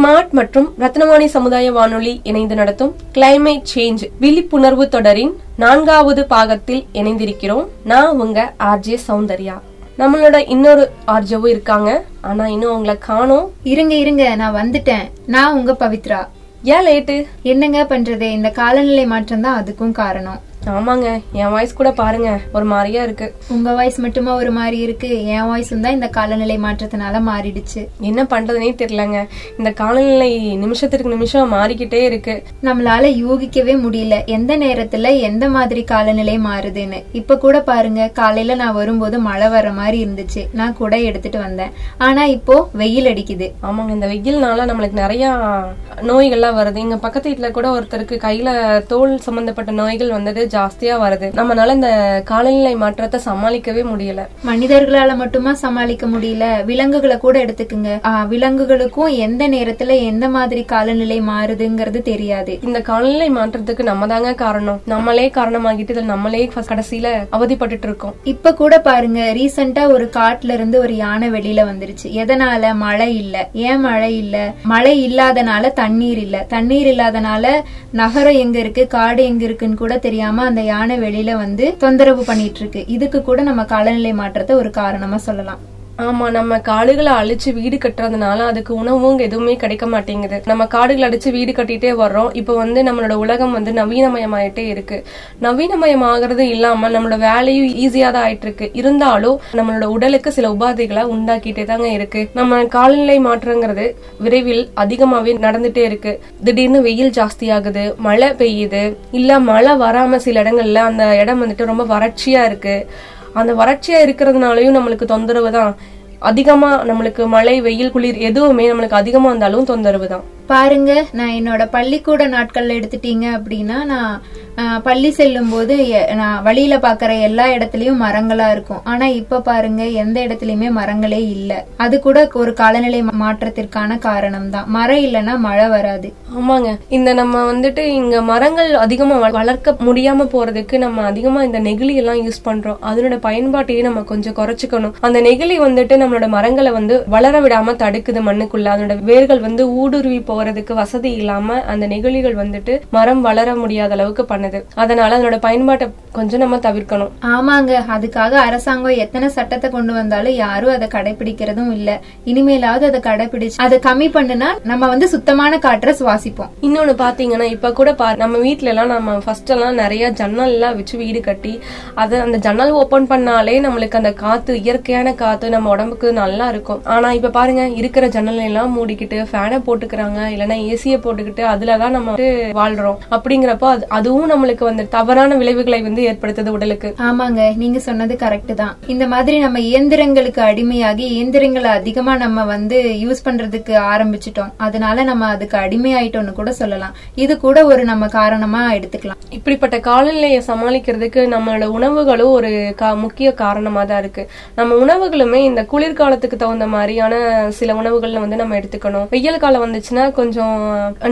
Smart மற்றும் ரத்னவாணி சமுதாய வானொலி இணைந்து நடத்தும் கிளைமேட் சேஞ்ச் விழிப்புணர்வு தொடரின் நான்காவது பாகத்தில் இணைந்திருக்கிறோம். நான் உங்க ஆர்ஜே சௌந்தர்யா. நம்மளோட இன்னொரு ஆர்ஜவும் இருக்காங்க. ஆனா இன்னும் அவங்கள காணோம். இருங்க இருங்க நான் வந்துட்டேன். நான் உங்க பவித்ரா. ஏன் லேட்டு? என்னங்க பண்றது? இந்த காலநிலை மாற்றம் தான் அதுக்கும் காரணம். ஆமாங்க என் வாய்ஸ் கூட பாருங்க ஒரு மாதிரியா இருக்கு. உங்க வாய்ஸ் மட்டுமா ஒரு மாதிரி இருக்கு? என் வாய்ஸும் தான் இந்த காலநிலை மாற்றத்தினால மாறிடுச்சு. என்ன பண்றதுனே தெரியலங்க. இந்த காலநிலை நிமிஷத்திற்கு நிமிஷம் மாறிக்கிட்டே இருக்கு. நம்மளால யூகிக்கவே முடியல. எந்த நேரத்துல எந்த மாதிரி காலநிலை மாறுதுன்னு. இப்ப கூட பாருங்க காலையில நான் வரும்போது மழை வர மாதிரி இருந்துச்சு. நான் கூட எடுத்துட்டு வந்தேன். ஆனா இப்போ வெயில் அடிக்குது. ஆமாங்க இந்த வெயில்னால நம்மளுக்கு நிறைய நோய்கள்லாம் வருது. எங்க பக்கத்து வீட்டுல கூட ஒருத்தருக்கு கையில தோல் சம்பந்தப்பட்ட நோய்கள் வந்தது. ஜாஸ்தியா வருது. நம்மனால இந்த காலநிலை மாற்றத்தை சமாளிக்கவே முடியல. மனிதர்களால மட்டுமா சமாளிக்க முடியல? விலங்குகளை கூட எடுத்துக்குங்க. விலங்குகளுக்கும் எந்த நேரத்துல எந்த மாதிரி காலநிலை மாறுதுங்கிறது தெரியாது. இந்த காலநிலை மாற்றத்துக்கு நம்ம தாங்க காரணம். நம்மளே காரணமாகிட்டு இதுல நம்மளே கடைசியில அவதிப்பட்டுட்டு இருக்கோம். இப்ப கூட பாருங்க ரீசெண்டா ஒரு காட்டுல இருந்து ஒரு யானை வெளியில வந்துருச்சு. எதனால? மழை இல்ல. ஏன் மழை இல்ல? மழை இல்லாதனால தண்ணீர் இல்ல. தண்ணீர் இல்லாதனால நகரம் எங்க இருக்கு? காடு எங்க இருக்குன்னு கூட தெரியாம அந்த யானை வெளியில வந்து தொந்தரவு பண்ணிட்டு இருக்கு. இதுக்கு கூட நம்ம காலநிலை மாற்றத்தை ஒரு காரணமா சொல்லலாம். ஆமா நம்ம காடுகளை அழிச்சு வீடு கட்டுறதுனால அதுக்கு உணவும் எதுவுமே கிடைக்க மாட்டேங்குது. நம்ம காடுகளை அடிச்சு வீடு கட்டிட்டே வர்றோம். இப்போ வந்து நம்மளோட உலகம் வந்து நவீனமயமாயிட்டே இருக்கு. நவீனமயமாகிறது இல்லாம நம்மளோட வேலையும் ஈஸியா தான் ஆயிட்டு இருக்கு இருந்தாலும் நம்மளோட உடலுக்கு சில உபாதைகளை உண்டாக்கிட்டே தாங்க இருக்கு. நம்ம காலநிலை மாற்றங்கிறது விரைவில் அதிகமாவே நடந்துட்டே இருக்கு. திடீர்னு வெயில் ஜாஸ்தி ஆகுது மழை பெய்யுது. இல்ல மழை வராம சில இடங்கள்ல அந்த இடம் வந்துட்டு ரொம்ப வறட்சியா இருக்கு. அந்த வறட்சியா இருக்கிறதுனாலயும் நம்மளுக்கு தொந்தரவு தான். அதிகமா நம்மளுக்கு மழை வெயில் குளிர் எதுவுமே நம்மளுக்கு அதிகமா இருந்தாலும் தொந்தரவு தான். பாருங்க நான் என்னோட பள்ளிக்கூட நாட்கள்ல எடுத்துட்டீங்க அப்படின்னா நான் பள்ளி செல்லும் போது நான் வழியில பாக்குற எல்லா இடத்துலயும் மரங்களா இருக்கும். ஆனா இப்ப பாருங்க எந்த இடத்துலயுமே மரங்களே இல்ல. அது கூட ஒரு காலநிலை மாற்றத்திற்கான காரணம் தான் மரம் இல்லைன்னா மழை வராது. ஆமாங்க. இந்த நம்ம வந்துட்டு இங்க மரங்கள் அதிகமா வள- வளர்க்க முடியாம போறதுக்கு நம்ம அதிகமா இந்த நெகிழி எல்லாம் யூஸ் பண்றோம். அதனோட பயன்பாட்டையே நம்ம கொஞ்சம் குறைச்சிக்கணும். அந்த நெகிழி வந்துட்டு நம்மளோட மரங்களை வந்து வளர விடாம தடுக்குது மண்ணுக்குள்ள. அதனோட வேர்கள் வந்து ஊடுருவி போறதுக்கு வசதி இல்லாம அந்த நெகிழிகள் வந்துட்டு மரம் வளர முடியாத அளவுக்கு பண்ணுது. அதனால அதனோட பயன்பாட்டை கொஞ்சம் நம்ம தவிர்க்கணும். ஆமாங்க. அதுக்காக அரசாங்கம் எத்தனை சட்டத்தை கொண்டு வந்தாலும் யாரும் அதை கடைபிடிக்கிறதும் இல்ல. இனிமேலாவது அதை கடைபிடிச்சு அதை கம்மி பண்ணுனா நம்ம வந்து சுத்தமான காற்றை சுவாசிப்போம். இன்னொன்னு பாத்தீங்கன்னா இப்ப கூட பா நம்ம வீட்ல எல்லாம் நம்ம ஃபர்ஸ்ட் எல்லாம் நிறைய ஜன்னல் எல்லாம் வச்சு வீடு கட்டி அது அந்த ஜன்னல் ஓபன் பண்ணாலே நம்மளுக்கு அந்த காத்து இயற்கையான காத்து நம்ம உடம்புக்கு நல்லா இருக்கும். ஆனா இப்ப பாருங்க இருக்கிற ஜன்னல் எல்லாம் மூடிக்கிட்டு ஃபேனை போட்டுக்கிறாங்க. இல்லைன்னா ஏசிய போட்டுக்கிட்டு அதுலதான் நம்ம வந்து வாழ்றோம். அப்படிங்கிறப்போ அது அதுவும் நம்மளுக்கு வந்து தவறான விளைவுகளை வந்து ஏற்படுத்துது உடலுக்கு. ஆமாங்க நீங்க சொன்னது கரெக்ட் தான். இந்த மாதிரி நம்ம இயந்திரங்களுக்கு அடிமையாகி இயந்திரங்களை அதிகமா நம்ம வந்து யூஸ் பண்றதுக்கு ஆரம்பிச்சிட்டோம். அதனால நம்ம அதுக்கு அடிமையாயிட்டோம்னு கூட சொல்லலாம். இது கூட ஒரு நம்ம காரணமா எடுத்துக்கலாம். இப்படிப்பட்ட காலநிலையை சமாளிக்கிறதுக்கு நம்மளோட உணவுகளும் ஒரு முக்கிய காரணமா தான் இருக்கு. நம்ம உணவுகளுமே இந்த குளிர்காலத்துக்கு தகுந்த மாதிரியான சில உணவுகள்ல வந்து நம்ம எடுத்துக்கணும். வெயில் காலம் வந்துச்சுன்னா கொஞ்சம்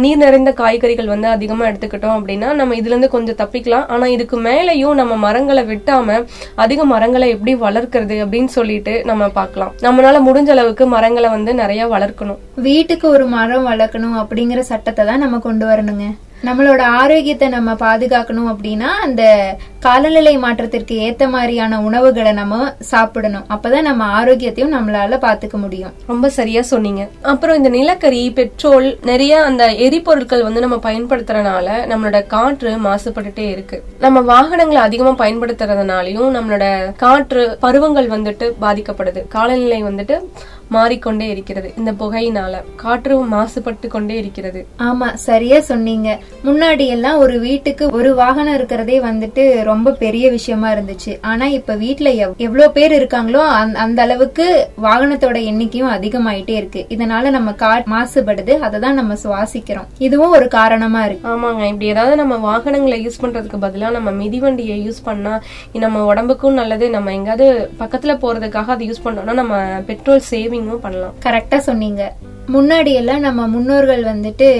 நீர் நிறைந்த காய்கறிகள் வந்து அதிகமா எடுத்துக்கிட்டோம் அப்படின்னா நம்ம இதுல இருந்து கொஞ்சம் தப்பிக்கலாம். ஆனா இதுக்கு மேலேயும் நம்ம மரங்களை வெட்டாம அதிக மரங்களை எப்படி வளர்க்கறது அப்படின்னு சொல்லிட்டு நம்ம பார்க்கலாம். நம்மளால முடிஞ்ச அளவுக்கு மரங்களை வந்து நிறைய வளர்க்கணும். வீட்டுக்கு ஒரு மரம் வளர்க்கணும் அப்படிங்கிற சட்டத்தை தான் நம்ம கொண்டு வரணுங்க. நம்மளோட ஆரோக்கியத்தை நம்ம பாதுகாக்கணும் அப்படின்னா அந்த காலநிலை மாற்றத்திற்கு ஏத்த மாதிரியான உணவுகளை நம்ம சாப்பிடணும். அப்பதான் நம்ம ஆரோக்கியத்தையும் நம்மளால பாத்துக்க முடியும். ரொம்ப சரியா சொன்னீங்க. அப்புறம் இந்த நிலக்கரி பெட்ரோல் நிறைய அந்த எரிபொருட்கள் வந்து நம்ம பயன்படுத்துறதுனால நம்மளோட காற்று மாசுபட்டுட்டே இருக்கு. நம்ம வாகனங்களை அதிகமா பயன்படுத்துறதுனாலயும் நம்மளோட காற்று பருவங்கள் வந்துட்டு பாதிக்கப்படுது. காலநிலை வந்துட்டு மாறிக்கொண்டே இருக்கிறது. இந்த புகையினால காற்று மாசுபட்டு கொண்டே இருக்கிறது. ஆமா சரியா சொன்னீங்க. முன்னாடி எல்லாம் ஒரு வீட்டுக்கு ஒரு வாகனம் இருக்கிறதே வந்துட்டு ரொம்ப பெரிய விஷயமா இருந்துச்சு. ஆனா இப்ப எவ்- எவ்வளவு பேர் இருக்காங்களோ அந்த- அளவுக்கு வாகனத்தோட எண்ணிக்கையும் அதிகமாயிட்டே இருக்கு. இதனால நம்ம காற்று மாசுபடுது. அதை தான் நம்ம சுவாசிக்கிறோம். இதுவும் ஒரு காரணமா இருக்கு. ஆமாங்க. இப்படி ஏதாவது நம்ம வாகனங்களை யூஸ் பண்றதுக்கு பதிலா நம்ம மிதிவண்டியை யூஸ் பண்ணா நம்ம உடம்புக்கும் நல்லது. நம்ம எங்காவது பக்கத்துல போறதுக்காக அதை யூஸ் பண்ணோம்னா நம்ம பெட்ரோல் நீங்களும் பண்ணலாம். கரெக்டா சொன்னீங்க. முன்னாடி எல்லாம் நம்ம முன்னோர்கள் வந்துட்டு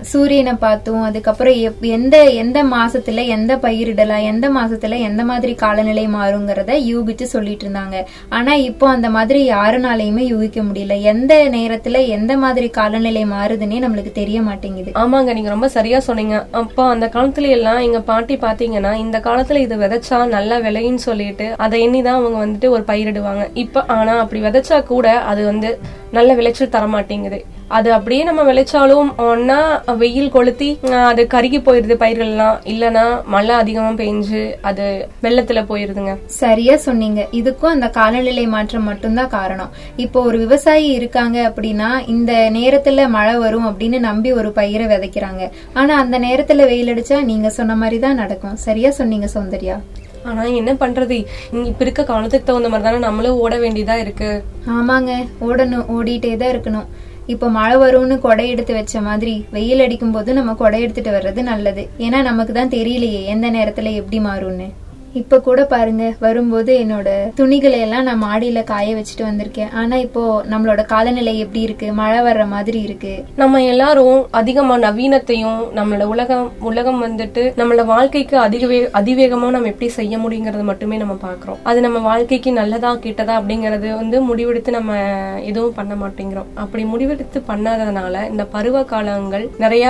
சூரியனை பார்த்தும். அதுக்கப்புறம் எப்- எந்த எந்த மாசத்துல எந்த பயிரிடலாம் எந்த மாசத்துல எந்த மாதிரி காலநிலை மாறுங்கிறத யூகிச்சு சொல்லிட்டு இருந்தாங்க. ஆனா இப்போ அந்த மாதிரி யாருனாலையுமே யூகிக்க முடியல. எந்த நேரத்துல எந்த மாதிரி காலநிலை மாறுதுன்னே நம்மளுக்கு தெரிய மாட்டேங்குது. ஆமாங்க நீங்க ரொம்ப சரியா சொன்னீங்க. அப்போ அந்த காலத்துல எல்லாம் எங்க பாட்டி பாத்தீங்கன்னா இந்த காலத்துல இது விதைச்சா நல்லா விளையுன்னு சொல்லிட்டு அதை எண்ணிதான் அவங்க வந்துட்டு ஒரு பயிரிடுவாங்க. இப்ப ஆனா அப்படி விதைச்சா கூட அது வந்து நல்ல விளைச்சல் தர மாட்டேங்குது அது அப்படியே நம்ம விளைச்சாலும் ஒன்னா வெயில் கொளுத்தி அது கருகி போயிருது பயிர்கள் எல்லாம் இல்லனா மழை அதிகமா பெஞ்சு அது வெள்ளத்துல போயிருதுங்க. சரியா சொன்னீங்க. இதுக்கும் அந்த காலநிலை மாற்றம் மட்டும்தான் காரணம். இப்போ ஒரு விவசாயி இருக்காங்க அப்படின்னா இந்த நேரத்துல மழை வரும் அப்படின்னு நம்பி ஒரு பயிரை விதைக்கிறாங்க. ஆனா அந்த நேரத்துல வெயில் அடிச்சா நீங்க சொன்ன மாதிரி தான் நடக்கும். சரியா சொன்னீங்க சௌந்தர்யா? ஆனா என்ன பண்றது? இங்க இப்ப இருக்க காலத்துக்கு தகுந்த மாதிரி தானே நம்மளும் ஓட வேண்டியதா இருக்கு. ஆமாங்க. ஓடணும் ஓடிட்டே தான் இருக்கணும். இப்போ மழை வரும்னு கொடை எடுத்து வச்ச மாதிரி வெயில் அடிக்கும் போது நம்ம கொடை எடுத்துட்டு வர்றது நல்லது. ஏன்னா நமக்கு தான் தெரியலையே எந்த நேரத்துல எப்படி மாறும்னு. இப்ப கூட பாருங்க வரும்போது என்னோட துணிகளை எல்லாம் நான் மாடியில காய வச்சுட்டு வந்திருக்கேன். ஆனா இப்போ நம்மளோட காலநிலை எப்படி இருக்கு? மழை வர்ற மாதிரி இருக்கு. நம்ம எல்லாரும் அதிகமா நவீனத்தையும் நம்மளோட உலகம் உலகம் வந்துட்டு நம்மளோட வாழ்க்கைக்கு அதிகவே அதிவேகமா நம்ம எப்படி செய்ய முடியுங்கிறது மட்டுமே நம்ம பாக்குறோம். அது நம்ம வாழ்க்கைக்கு நல்லதா கெட்டதா அப்படிங்கறது வந்து முடிவெடுத்து நம்ம எதுவும் பண்ண மாட்டேங்கிறோம். அப்படி முடிவெடுத்து பண்ணாததுனால இந்த பருவ காலங்கள் நிறைய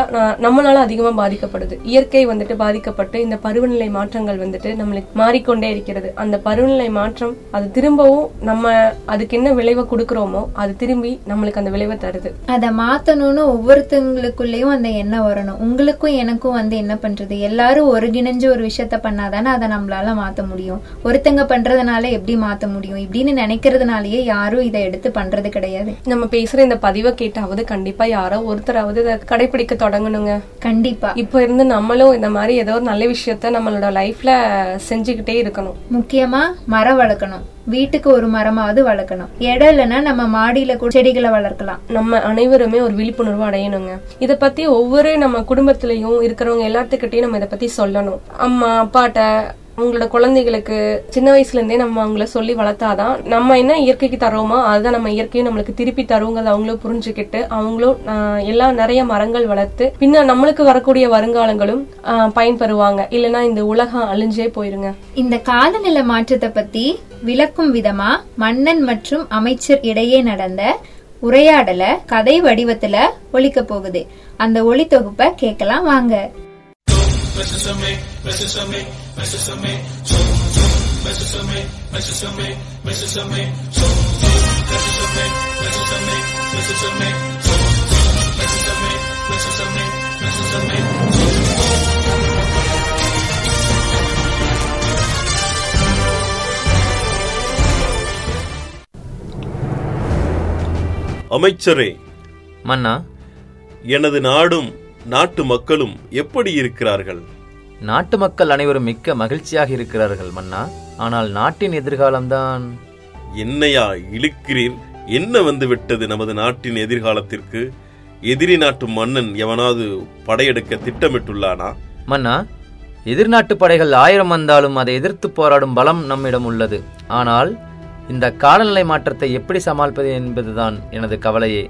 நம்மளால அதிகமா பாதிக்கப்படுது. இயற்கை வந்துட்டு பாதிக்கப்பட்டு இந்த பருவநிலை மாற்றங்கள் வந்துட்டு நம்மளுக்கு மாறிக்கொண்டே இருக்கிறது. அந்த பருவநிலை மாற்றம் அது திரும்பவும் நம்ம அதுக்கு என்ன விளைவை கொடுக்கறோமோ அது திரும்பி நம்மளுக்கு அந்த விளைவை தருது. அத மாத்தணும்னு ஒவ்வொருத்தங்களுக்குள்ளேயும் அந்த எண்ணம் வரணும். உங்களுக்கும் எனக்கும் வந்து என்ன பண்றது? எல்லாரும் ஒருங்கிணைஞ்சு ஒரு விஷயத்த பண்ணாதானே அதை நம்மளால மாத்த முடியும். ஒருத்தங்க பண்றதுனால எப்படி மாத்த முடியும்? இப்படின்னு நினைக்கிறதுனாலயே யாரும் இதை எடுத்து பண்றது கிடையாது. நம்ம பேசுற இந்த பதிவை கேட்டாவது கண்டிப்பா யாரோ ஒருத்தராவது இதை கடைபிடிக்க தொடங்கணுங்க. கண்டிப்பா. இப்ப இருந்து நம்மளும் இந்த மாதிரி ஏதோ ஒரு நல்ல விஷயத்த நம்மளோட லைஃப்ல செஞ்சுக்கிட்டே இருக்கணும். முக்கியமா மரம் வளர்க்கணும். வீட்டுக்கு ஒரு மரமாவது வளர்க்கணும். இடம் இல்லைன்னா நம்ம மாடியில கூட செடிகளை வளர்க்கலாம். நம்ம அனைவருமே ஒரு விழிப்புணர்வு அடையணுங்க. இத பத்தி ஒவ்வொரு நம்ம குடும்பத்திலயும் இருக்கிறவங்க எல்லாத்துக்கிட்டையும் நம்ம இத பத்தி சொல்லணும். அம்மா அப்பாட்ட உங்களோட குழந்தைகளுக்கு சின்ன வயசுல இருந்தே நம்ம அவங்கள சொல்லி வளர்த்தாதான் நம்ம என்ன இயற்கைக்கு தரோமோ அதுதான் நம்ம இயற்கையும் நம்மளுக்கு திருப்பி தருங்கிறத அவங்களும் புரிஞ்சுக்கிட்டு அவங்களும் எல்லாம் நிறைய மரங்கள் வளர்த்து பின்ன நம்மளுக்கு வரக்கூடிய வருங்காலங்களும் பயன்பெறுவாங்க. இல்லைன்னா இந்த உலகம் அழிஞ்சே போயிருங்க. இந்த காலநிலை மாற்றத்தை பத்தி விளக்கும் விதமா மன்னன் மற்றும் அமைச்சர் இடையே நடந்த உரையாடல கதை வடிவத்துல ஒலிக்க போகுது. அந்த ஒளி தொகுப்பை கேட்கலாம் வாங்க. அமைச்சரே மன்னா எனது நாடும் நாட்டு மக்களும் எப்படி இருக்கிறார்கள்? நாட்டு மக்கள் அனைவரும் மிக்க மகிழ்ச்சியாக இருக்கிறார்கள் மன்னா. ஆனால் நாட்டின் எதிர்காலம்தான். என்னையா இழுக்கிறீர்? என்ன வந்து விட்டது நமது நாட்டின் எதிர்காலத்திற்கு? எதிரி நாட்டு மன்னன் எவனாவது படையெடுக்க திட்டமிட்டுள்ளானா? மன்னா எதிர்நாட்டு படைகள் ஆயிரம் வந்தாலும் அதை எதிர்த்து போராடும் பலம் நம்மிடம் உள்ளது. ஆனால் இந்த காலநிலை மாற்றத்தை எப்படி சமாளிப்பது என்பதுதான் எனது கவலையே.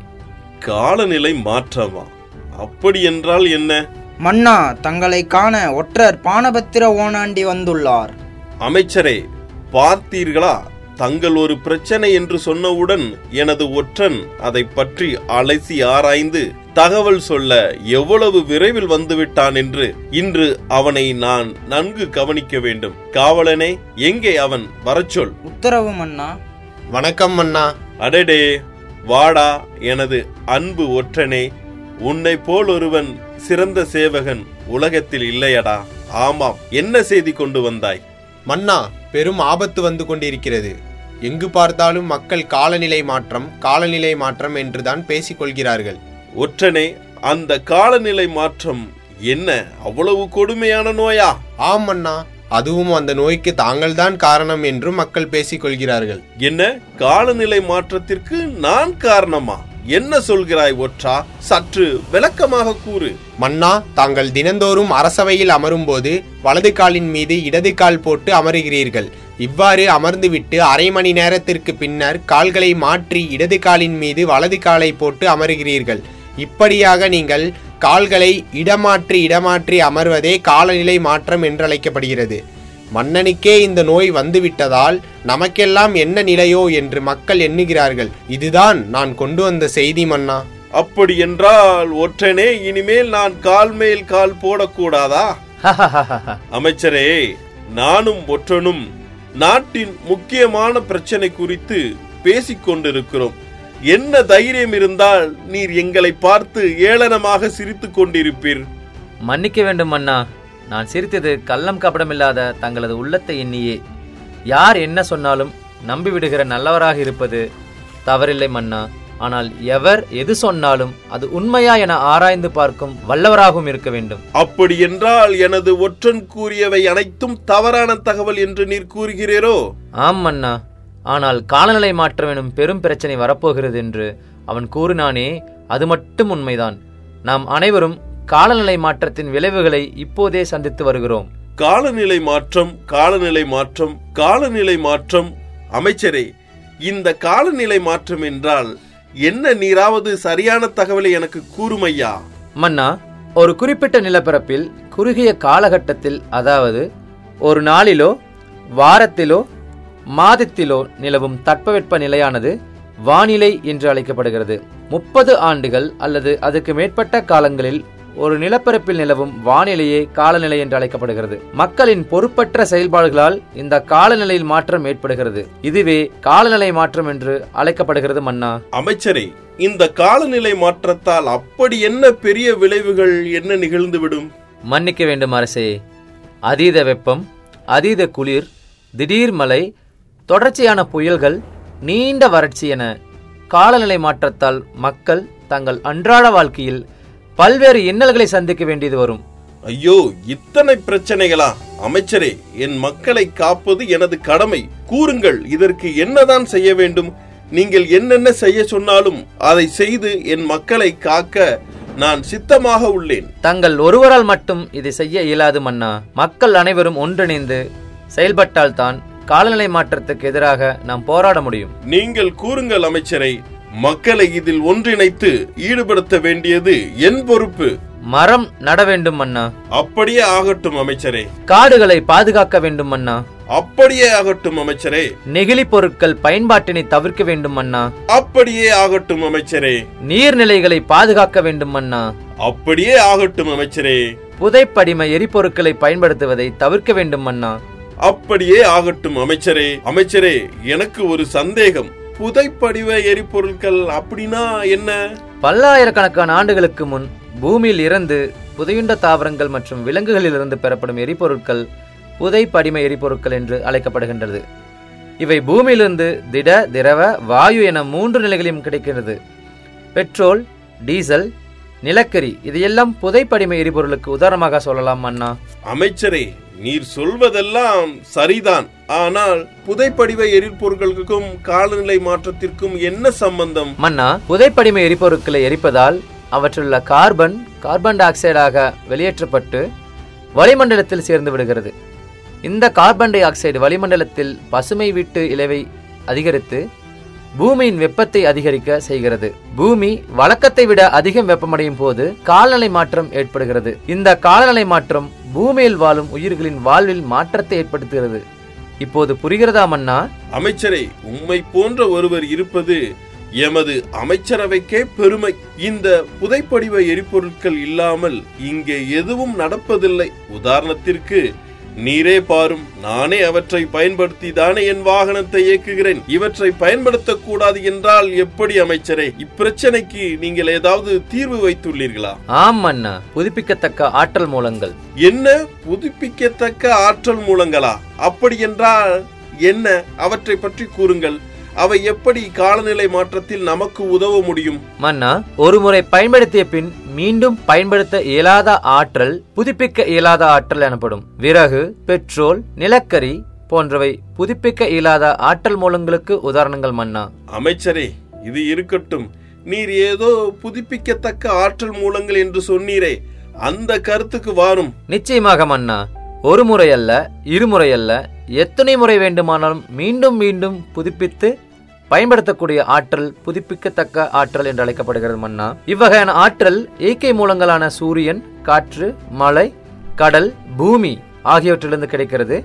காலநிலை மாற்றமா? அப்படி என்றால் என்ன? மன்னா தங்களை காண ஒற்றர் பானபத்திர ஓனாண்டி வந்துள்ளார். அமைச்சரே பார்த்தீர்களா? தங்கள் ஒரு பிரச்சனை என்று சொன்னவுடன் எனது ஒற்றன் அதை பற்றி அலசி ஆராய்ந்து தகவல் சொல்ல எவ்வளவு விரைவில் வந்துவிட்டான் என்று இன்று அவனை நான் நன்கு கவனிக்க வேண்டும். காவலனே எங்கே அவன்? வரச் சொல். உத்தரவு மன்னா. வணக்கம் மன்னா. அடடே வாடா எனது அன்பு ஒற்றனே. உன்னை போல் ஒருவன் சிறந்த சேவகன் உலகத்தில் இல்லையடா. ஆமாம் என்ன செய்தி கொண்டு வந்தாய்? மன்னா பெரும் ஆபத்து வந்து கொண்டிருக்கிறது. எங்கு பார்த்தாலும் மக்கள் காலநிலை மாற்றம் காலநிலை மாற்றம் என்றுதான் பேசிக் கொள்கிறார்கள் ஒற்றனே அந்த காலநிலை மாற்றம் என்ன அவ்வளவு கொடுமையான நோயா? ஆம் மன்னா அதுவும் அந்த நோய்க்கு தாங்கள்தான் காரணம் என்றும் மக்கள் பேசிக் கொள்கிறார்கள் என்ன காலநிலை மாற்றத்திற்கு நான் காரணமா? என்ன சொல்கிறாய் ஒற்றா? சற்று விளக்கமாக கூறு. மன்னா தாங்கள் தினந்தோறும் அரசவையில் அமரும்போது வலது காலின் மீது இடது கால் போட்டு அமருகிறீர்கள். இவ்வாறு அமர்ந்துவிட்டு அரை மணி நேரத்திற்கு பின்னர் கால்களை மாற்றி இடது காலின் மீது வலது காலை போட்டு அமருகிறீர்கள். இப்படியாக நீங்கள் கால்களை இடமாற்றி இடமாற்றி அமர்வதே காலநிலை மாற்றம் என்றழைக்கப்படுகிறது. மன்னனுக்கே இந்த நோய் வந்துவிட்டதால் நமக்கெல்லாம் என்ன நிலையோ என்று மக்கள் எண்ணுகிறார்கள். இதுதான் நான் கொண்டு வந்த செய்தி மன்னா. அப்படி என்றால் ஒற்றனே இனிமேல் நான் கால் மேல் கால் போடக்கூடாதா? அமைச்சரே நானும் ஒற்றனும் நாட்டின் முக்கியமான பிரச்சனை குறித்து பேசிக் கொண்டிருக்கிறோம். என்ன தைரியம் இருந்தால் நீர் எங்களை பார்த்து ஏளனமாக சிரித்துக் கொண்டிருப்பீர். மன்னிக்க வேண்டும் அண்ணா நான் சிரித்தது கள்ளம் கபடமில்லாத தங்களது உள்ளத்தை எண்ணியே. யார் என்ன சொன்னாலும் நம்பிவிடுகிற நல்லவராக இருப்பது தவறில்லை மன்னா. ஆனால் எவர் எது சொன்னாலும் அது உண்மையா என ஆராய்ந்து பார்க்கும் வல்லவராகவும் இருக்க வேண்டும். அப்படி என்றால் எனது ஒற்றன் கூறியவை அனைத்தும் தவறான தகவல் என்று நீர் கூறுகிறீரோ? ஆம் மன்னா. ஆனால் காலநிலை மாற்றம் எனும் பெரும் பிரச்சனை வரப்போகிறது என்று அவன் கூறினானே அது மட்டும் உண்மைதான். நாம் அனைவரும் காலநிலை மாற்றத்தின் விளைவுகளை இப்போதே சந்தித்து வருகிறோம். காலநிலை மாற்றம் காலநிலை மாற்றம் காலநிலை மாற்றம். அமைச்சரே இந்த காலநிலை மாற்றம் என்றால் என்ன நீராவது சரியான தகவலை எனக்கு கூறுமையா மன்னா ஒரு குறிப்பிட்ட நிலப்பரப்பில் குறுகிய காலகட்டத்தில் அதாவது ஒரு நாளிலோ வாரத்திலோ மாதத்திலோ நிலவும் தட்பவெப்ப நிலையானது வானிலை என்று அழைக்கப்படுகிறது. முப்பது ஆண்டுகள் அல்லது அதுக்கு மேற்பட்ட காலங்களில் ஒரு நிலப்பரப்பில் நிலவும் வானிலையே காலநிலை என்று அழைக்கப்படுகிறது. மக்களின் பொறுப்பற்ற செயல்பாடுகளால் இந்த காலநிலையில் மாற்றம் ஏற்படுகிறது. இதுவே காலநிலை மாற்றம் என்று அழைக்கப்படுகிறது மன்னா. அமைச்சரே இந்த காலநிலை மாற்றத்தால் அப்படி என்ன பெரிய விளைவுகள் என்ன நிகழ்ந்துவிடும்? மன்னிக்க வேண்டும் அரசே. அதீத வெப்பம் அதீத குளிர் திடீர் மழை தொடர்ச்சியான புயல்கள் நீண்ட வறட்சி என காலநிலை மாற்றத்தால் மக்கள் தங்கள் அன்றாட வாழ்க்கையில் பல்வேறு இன்னல்களை சந்திக்க வேண்டியது வரும். ஐயோ இத்தனை பிரச்சனைகளா? அமைச்சரே என் மக்களை காப்பது எனது கடமை. கூறுங்கள் இதற்கு என்னதான் செய்ய வேண்டும்? நீங்கள் என்னென்ன செய்ய சொன்னாலும் அதை செய்து என் மக்களை காக்க நான் சித்தமாக உள்ளேன். தங்கள் ஒருவரால் மட்டும் இதை செய்ய இயலாது மன்னா. மக்கள் அனைவரும் ஒன்றிணைந்து செயல்பட்டால்தான் காலநிலை மாற்றத்துக்கு எதிராக நாம் போராட முடியும். நீங்கள் கூறுங்கள் அமைச்சரை. மக்களை இதில் ஒன்றிணைத்து ஈடுபடுத்த வேண்டியது என் பொறுப்பு. மரம் நட வேண்டும் மன்னா அப்படியே ஆகட்டும் அமைச்சரே. காடுகளை பாதுகாக்க வேண்டும் மன்னா அப்படியே ஆகட்டும் அமைச்சரே. நெகிழி பொருட்கள் பயன்பாட்டினை தவிர்க்க வேண்டும் மன்னா அப்படியே ஆகட்டும் அமைச்சரே. நீர்நிலைகளை பாதுகாக்க வேண்டும் மன்னா அப்படியே ஆகட்டும் அமைச்சரே. புதைப்படிம எரிபொருட்களை பயன்படுத்துவதை தவிர்க்க வேண்டும் மன்னா அப்படியே ஆகட்டும் அமைச்சரே. அமைச்சரே எனக்கு ஒரு சந்தேகம். புதைப்படிவ எரிபொருட்கள் அப்படின்னா என்ன? பல்லாயிரக்கணக்கான ஆண்டுகளுக்கு முன் பூமியில் இருந்து புதையுண்ட தாவரங்கள் மற்றும் விலங்குகளிலிருந்து பெறப்படும் எரிபொருட்கள் புதை படிம எரிபொருட்கள் என்று அழைக்கப்படுகின்றது. இவை பூமியிலிருந்து திட திரவ வாயு என மூன்று நிலைகளிலும் கிடைக்கிறது பெட்ரோல் டீசல் நிலக்கரி இதையெல்லாம் புதைப்படிம எரிபொருளுக்கு உதாரணமாக சொல்லலாம் அண்ணா. அமைச்சரே நீர் சொல்வதெல்லாம் சரிதான். ஆனால் புதைப்படிவ எரிபொருட்களுக்கும் காலநிலை மாற்றத்திற்கும் என்ன சம்பந்தம்? மன்னா புதைப்படிம எரிபொருட்களை எரிப்பதால் அவற்றுள்ள கார்பன் கார்பன் டை ஆக்சைடாக வெளியேற்றப்பட்டு வளிமண்டலத்தில் சேர்ந்து விடுகிறது. இந்த கார்பன் டை ஆக்சைடு வளிமண்டலத்தில் பசுமை வீட்டு இலவை அதிகரித்து பூமியின் வெப்பத்தை அதிகரிக்க செய்கிறது. பூமி வழக்கத்தை விட அதிகம் வெப்பமடையும் போது காலநிலை மாற்றம் ஏற்படுகிறது. இந்த காலநிலை மாற்றம் பூமியில் வாழும் உயிர்களின் வாழ்வில் மாற்றத்தை ஏற்படுத்துகிறது. இப்போது புரிகிறதா மன்னா? அமைச்சரே உண்மை போன்ற ஒருவர் இருப்பது எமது அமைச்சரவைக்கே பெருமை. இந்த புதைப்படிவ எரிபொருட்கள் இல்லாமல் இங்கே எதுவும் நடப்பதில்லை. உதாரணத்திற்கு நீரே பாரும் நானே அவற்றை பயன்படுத்தி தானே என் வாகனத்தை இயக்குகிறேன். இவற்றை பயன்படுத்தக்கூடாது என்றால் எப்படி அமைச்சரே? இப்பிரச்சனைக்கு நீங்கள் ஏதாவது தீர்வு வைத்துள்ளீர்களா? ஆம் மன்னா புதுப்பிக்கத்தக்க ஆற்றல் மூலங்கள். என்ன? புதுப்பிக்கத்தக்க ஆற்றல் மூலங்களா? அப்படி என்றால் என்ன? அவற்றை பற்றி கூறுங்கள். அவை எப்படி காலநிலை மாற்றத்தில் நமக்கு உதவ முடியும்? மன்னா ஒருமுறை பயன்படுத்திய பின் மீண்டும் பயன்படுத்த இயலாத ஆற்றல் புதுப்பிக்க இயலாத ஆற்றல் எனப்படும். விறகு பெட்ரோல் நிலக்கரி போன்றவை புதுப்பிக்க இயலாத ஆற்றல் மூலங்களுக்கு உதாரணங்கள் மன்னா. அமைச்சரே இது இருக்கட்டும். நீர் ஏதோ புதுப்பிக்கத்தக்க ஆற்றல் மூலங்கள் என்று சொன்னீரே. அந்த கருத்துக்கு வாரும். நிச்சயமாக மன்னா ஒரு முறை அல்ல இருமுறை அல்ல எத்தனை முறை வேண்டுமானாலும் மீண்டும் மீண்டும் புதுப்பித்து பயன்படுத்தக்கூடிய ஆற்றல் புதுப்பிக்கத்தக்க ஆற்றல் என்று அழைக்கப்படுகிறது மன்னா. இவ்வகையான ஆற்றல் இயற்கை மூலங்களான சூரியன் காற்று மலை கடல் பூமி ஆகியவற்றிலிருந்து கிடைக்கிறது.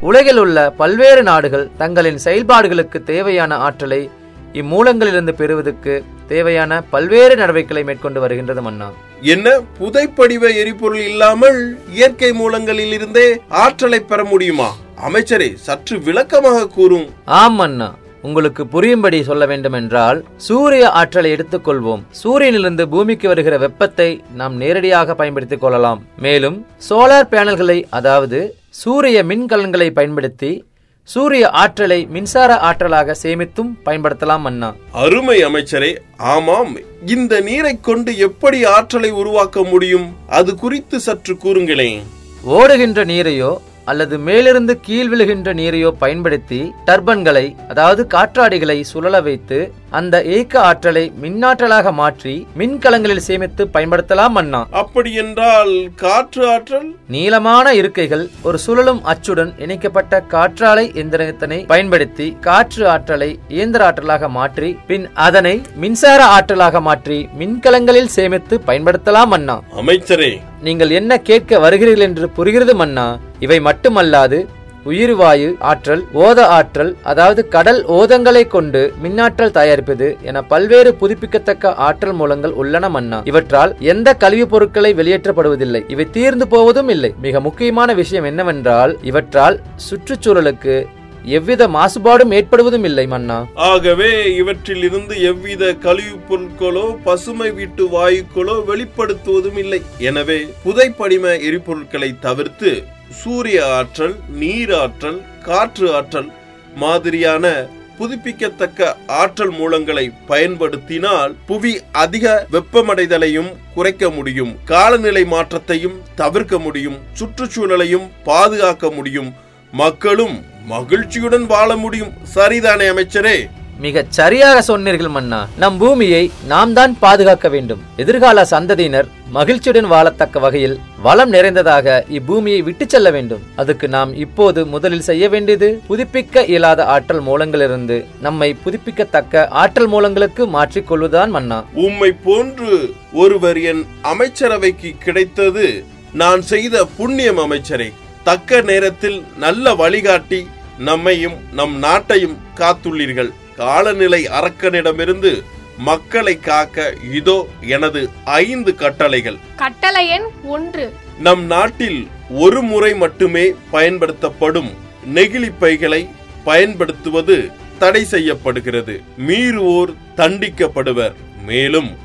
உலகில் உள்ள பல்வேறு நாடுகள் தங்களின் செயல்பாடுகளுக்கு தேவையான ஆற்றலை இம்மூலங்களிலிருந்து பெறுவதற்கு தேவையான பல்வேறு நடவடிக்கைகளை மேற்கொண்டு வருகின்றது மன்னா. என்ன? புதைப்படிவ எரிபொருள் இல்லாமல் இயற்கை மூலங்களில் இருந்தே ஆற்றலை பெற முடியுமா? அமைச்சரே சற்று விளக்கமாக கூறும். ஆம் மன்னா. உங்களுக்கு புரியும்படி சொல்ல வேண்டுமென்றால் சூரிய ஆற்றலை எடுத்துக்கொள்வோம். சூரியனிலிருந்து பூமிக்கு வருகிற வெப்பத்தை நாம் நேரடியாக பயன்படுத்திக் கொள்ளலாம். மேலும் சோலார் பேனல்களை அதாவது சூரிய மின்கலன்களை பயன்படுத்தி சூரிய ஆற்றலை மின்சார ஆற்றலாக சேமித்தும் பயன்படுத்தலாம் மன்னா அருமை அமைச்சரே ஆமாம். இந்த நீரை கொண்டு எப்படி ஆற்றலை உருவாக்க முடியும்? அது குறித்து சற்று கூறுங்களேன். ஓடுகின்ற நீரையோ அல்லது மேலிருந்து கீழ் விழுகின்ற நீரையோ பயன்படுத்தி டர்பன்களை அதாவது காற்றாடிகளை சுழல வைத்து அந்த இயக்க ஆற்றலை மின்னாற்றலாக மாற்றி மின்கலங்களில் சேமித்து பயன்படுத்தலாம் மன்னா அப்படி என்றால் காற்று ஆற்றல்? நீளமான இருக்கைகள் ஒரு சுழலும் அச்சுடன் இணைக்கப்பட்ட காற்றாலை எந்திரத்தினை பயன்படுத்தி காற்று ஆற்றலை இயந்திர ஆற்றலாக மாற்றி பின் அதனை மின்சார ஆற்றலாக மாற்றி மின்கலங்களில் சேமித்து பயன்படுத்தலாம் மன்னா அமைச்சரே. நீங்கள் என்ன கேட்க வருகிறீர்கள் என்று புரிகிறது மன்னா இவை மட்டுமல்லாது உயிர்வாயு ஆற்றல் ஓத ஆற்றல் அதாவது கடல் ஓதங்களை கொண்டு மின்னாற்றல் தயாரிப்பது என பல்வேறு புதுப்பிக்கத்தக்க ஆற்றல் மூலங்கள் உள்ளன மன்னா. இவற்றால் எந்த கழிவுப் பொருட்களை வெளியேற்றப்படுவதில்லை இவை தீர்ந்து போவதும் இல்லை. மிக முக்கியமான விஷயம் என்னவென்றால் இவற்றால் சுற்றுச்சூழலுக்கு எவ்வித மாசுபாடும் ஏற்படுவதும் இல்லை மன்னா. ஆகவே இவற்றில் இருந்து எவ்வித கழிவுப் பொருட்களோ பசுமை வீட்டு வாயுக்களோ வெளிப்படுத்துவதும் இல்லை எனவே புதைப்படிம எரிபொருட்களை தவிர்த்து சூரிய ஆற்றல் நீர் ஆற்றல் காற்று ஆற்றல் மாதிரியான புதுப்பிக்கத்தக்க ஆற்றல் மூலங்களை பயன்படுத்தினால் புவி அதிக வெப்பமடைதலையும் குறைக்க முடியும் காலநிலை மாற்றத்தையும் தவிர்க்க முடியும் சுற்றுச்சூழலையும் பாதுகாக்க முடியும். மக்களும் மகிழ்ச்சியுடன் வாழ முடியும். சரிதானே அமைச்சரே? மிகச் சரியாக சொன்னீர்கள் மன்னா. நம் பூமியை நாம் தான் பாதுகாக்க வேண்டும். எதிர்கால சந்ததியினர் மகிழ்ச்சியுடன் வாழத்தக்க வகையில் வளம் நிறைந்ததாக இப்பூமியை விட்டுச் செல்ல வேண்டும். அதுக்கு நாம் இப்போது முதலில் செய்ய வேண்டியது புதுப்பிக்க இயலாத ஆற்றல் மூலங்களிலிருந்து நம்மை புதுப்பிக்கத்தக்க ஆற்றல் மூலங்களுக்கு மாற்றிக்கொள்வதுதான் மன்னா. உம்மை போன்று ஒருவர் என் அமைச்சரவைக்கு கிடைத்தது நான் செய்த புண்ணியம் அமைச்சரே. தக்க நேரத்தில் நல்ல வழிகாட்டி நம்மையும் நம் நாட்டையும் காத்துள்ளீர்கள். காலநிலை அரக்கனிடமிருந்து மக்களை காக்க இதோ எனது ஐந்து கட்டளைகள். கட்டளை எண் ஒன்று. நம் நாட்டில் ஒரு முறை மட்டுமே பயன்படுத்தப்படும் நெகிழி பைகளை பயன்படுத்துவது தடை செய்யப்படுகிறது. மீறுவோர் தண்டிக்கப்படுவர். மேலும்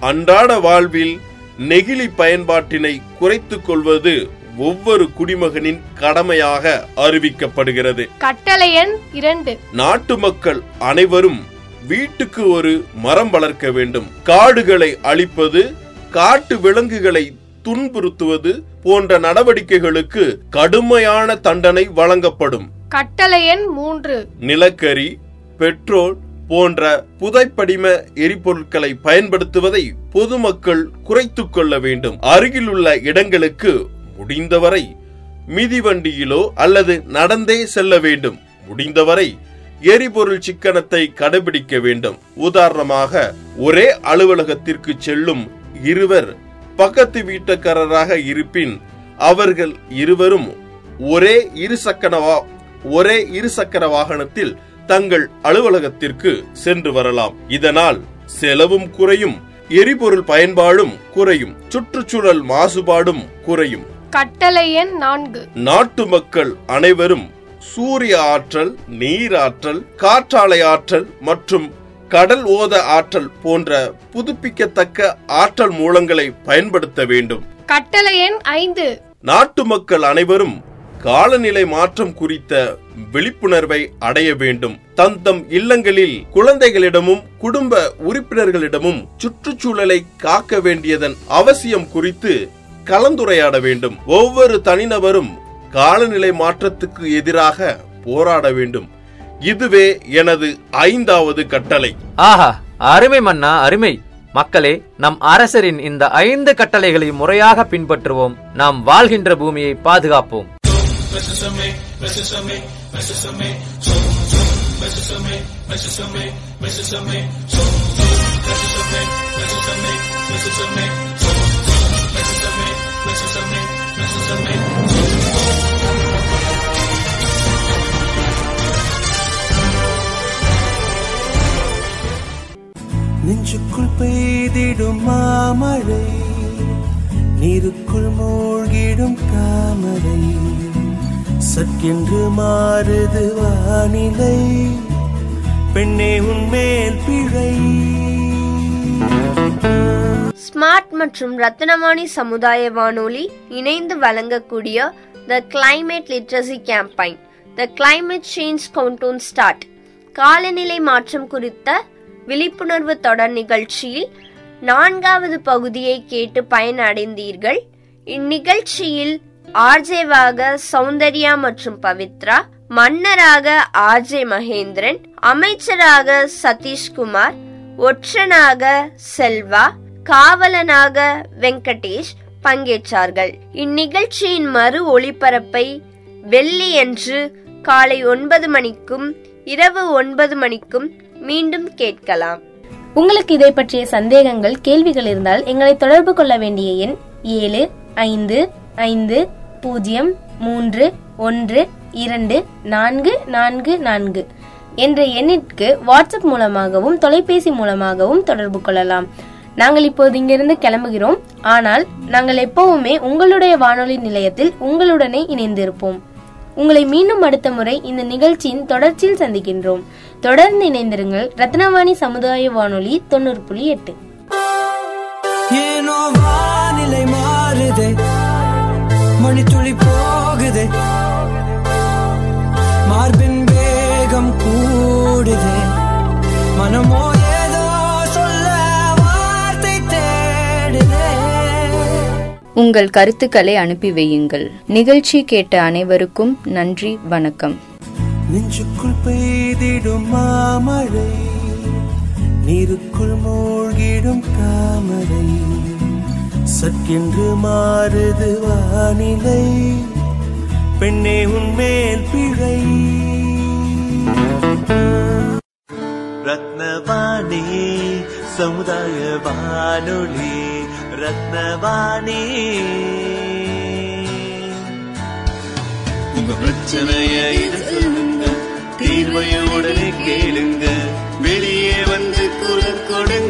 அன்றாட வாழ்வில் நெகிழி பயன்பாட்டினை குறைத்துக் கொள்வது ஒவ்வொரு குடிமகனின் கடமையாக அறிவிக்கப்படுகிறது. கட்டளை எண் இரண்டு. நாட்டு மக்கள் அனைவரும் வீட்டுக்கு ஒரு மரம் வளர்க்க வேண்டும். காடுகளை அழிப்பது காட்டு விலங்குகளை துன்புறுத்துவது போன்ற நடவடிக்கைகளுக்கு கடுமையான தண்டனை வழங்கப்படும். கட்டளை எண் மூன்று. நிலக்கரி பெட்ரோல் போன்ற புதைப்படிம எரிபொருட்களை பயன்படுத்துவதை பொதுமக்கள் குறைத்துக் கொள்ள வேண்டும். அருகிலுள்ள இடங்களுக்கு முடிந்தவரை மிதிவண்டியிலோ அல்லது நடந்தே செல்ல வேண்டும். முடிந்தவரை எரிபொருள் சிக்கனத்தை கடைபிடிக்க வேண்டும். உதாரணமாக ஒரே அலுவலகத்திற்கு செல்லும் இருவர் பக்கத்து வீட்டுக்காரராக இருப்பின் அவர்கள் இருவரும் ஒரே இருசக்கரவா ஒரே இருசக்கர வாகனத்தில் தங்கள் அலுவலகத்திற்கு சென்று வரலாம். இதனால் செலவும் குறையும் எரிபொருள் பயன்பாடும் குறையும் சுற்றுச்சூழல் மாசுபாடும் குறையும். கட்டளை எண் நான்கு. நாட்டு மக்கள் அனைவரும் சூரிய ஆற்றல் நீர் ஆற்றல் காற்றாலை ஆற்றல் மற்றும் கடல் ஓத ஆற்றல் போன்ற புதுப்பிக்கத்தக்க ஆற்றல் மூலங்களை பயன்படுத்த வேண்டும். கட்டளை எண் ஐந்து. நாட்டு மக்கள் அனைவரும் காலநிலை மாற்றம் குறித்த விழிப்புணர்வை அடைய வேண்டும். தந்தம் இல்லங்களில் குழந்தைகளிடமும் குடும்ப உறுப்பினர்களிடமும் சுற்றுச்சூழலை காக்க வேண்டியதன் அவசியம் குறித்து கலந்துரையாட வேண்டும் ஒவ்வொரு தனிநபரும் காலநிலை மாற்றத்துக்கு எதிராக போராட வேண்டும் இதுவே எனது ஐந்தாவது கட்டளை ஆஹா அருமை மன்னா அருமை மக்களே நம் அரசரின் இந்த ஐந்து கட்டளைகளை முறையாக பின்பற்றுவோம் நாம் வாழ்கின்ற பூமியை பாதுகாப்போம் நெஞ்சுக்குள் பெய்திடும் மாமழை நீருக்குள் மூழ்கிடும் தாமரை சற்கென்று மாறுது வானிலை பெண்ணே உன்மேல் பிழை. ஸ்மார்ட் மற்றும் ரத்னவாணி சமுதாய வானொலி இணைந்து வழங்கக்கூடிய the climate literacy campaign the climate change countdown start காலநிலை மாற்றம் குறித்த விழிப்புணர்வு தொடர் நிகழ்ச்சியில் நான்காவது பகுதியை கேட்டு பயனடைந்தீர்கள். இந்நிகழ்ச்சியில் ஆர்ஜேவாக சௌந்தர்யா மற்றும் பவித்ரா மன்னராக ஆர்ஜே மகேந்திரன் அமைச்சராக சதீஷ்குமார் ஒற்றனாக செல்வா காவலனாக வெங்கடேஷ் பங்கேற்றார்கள். இந்நிகழ்ச்சியின் மறு ஒளிபரப்பை வெள்ளியன்று காலை ஒன்பது மணிக்கும் இரவு ஒன்பது மணிக்கும் மீண்டும் கேட்கலாம். உங்களுக்கு இதை பற்றிய சந்தேகங்கள் கேள்விகள் இருந்தால் எங்களை தொடர்பு கொள்ள வேண்டிய எண் ஏழு ஐந்து ஐந்து பூஜ்ஜியம் மூன்று ஒன்று இரண்டு நான்கு நான்கு நான்கு என்ற எண்ணிற்கு வாட்ஸ்அப் மூலமாகவும் தொலைபேசி மூலமாகவும் தொடர்பு கொள்ளலாம். நாங்கள் இப்போது இங்கிருந்து கிளம்புகிறோம். ஆனால் நாங்கள் எப்பவுமே உங்களுடைய வானொலி நிலையத்தில் உங்களுடனே இணைந்திருப்போம். உங்களை மீண்டும் அடுத்த முறை இந்த நிகழ்ச்சியின் தொடர்ச்சியில் சந்திக்கின்றோம். தொடர்ந்து இணைந்திருங்கள் ரத்னவாணி சமுதாய வானொலி தொண்ணூறு புள்ளி எட்டு. ஏனோ வானிலை மாறுதே மணித்துளி போகுதே. உங்கள் கருத்துக்களை அனுப்பி வையுங்கள். நிகழ்ச்சி கேட்ட அனைவருக்கும் நன்றி வணக்கம். நெஞ்சுக்குள் பெய்திடும் மாமழை நீருக்குள் மூழ்கிடும் தாமரை. சற்கென்று மாறுது வானிலை பெண்ணே உன்மேல் பிழை. ரத்னவாணி சமுதாய வானொலி. ரத்னவாணி. உங்க பிரச்சனைய இது சொல்லுங்க தீர்வைய உடனே கேளுங்க வெளியே வந்து குரல் கொடுங்க.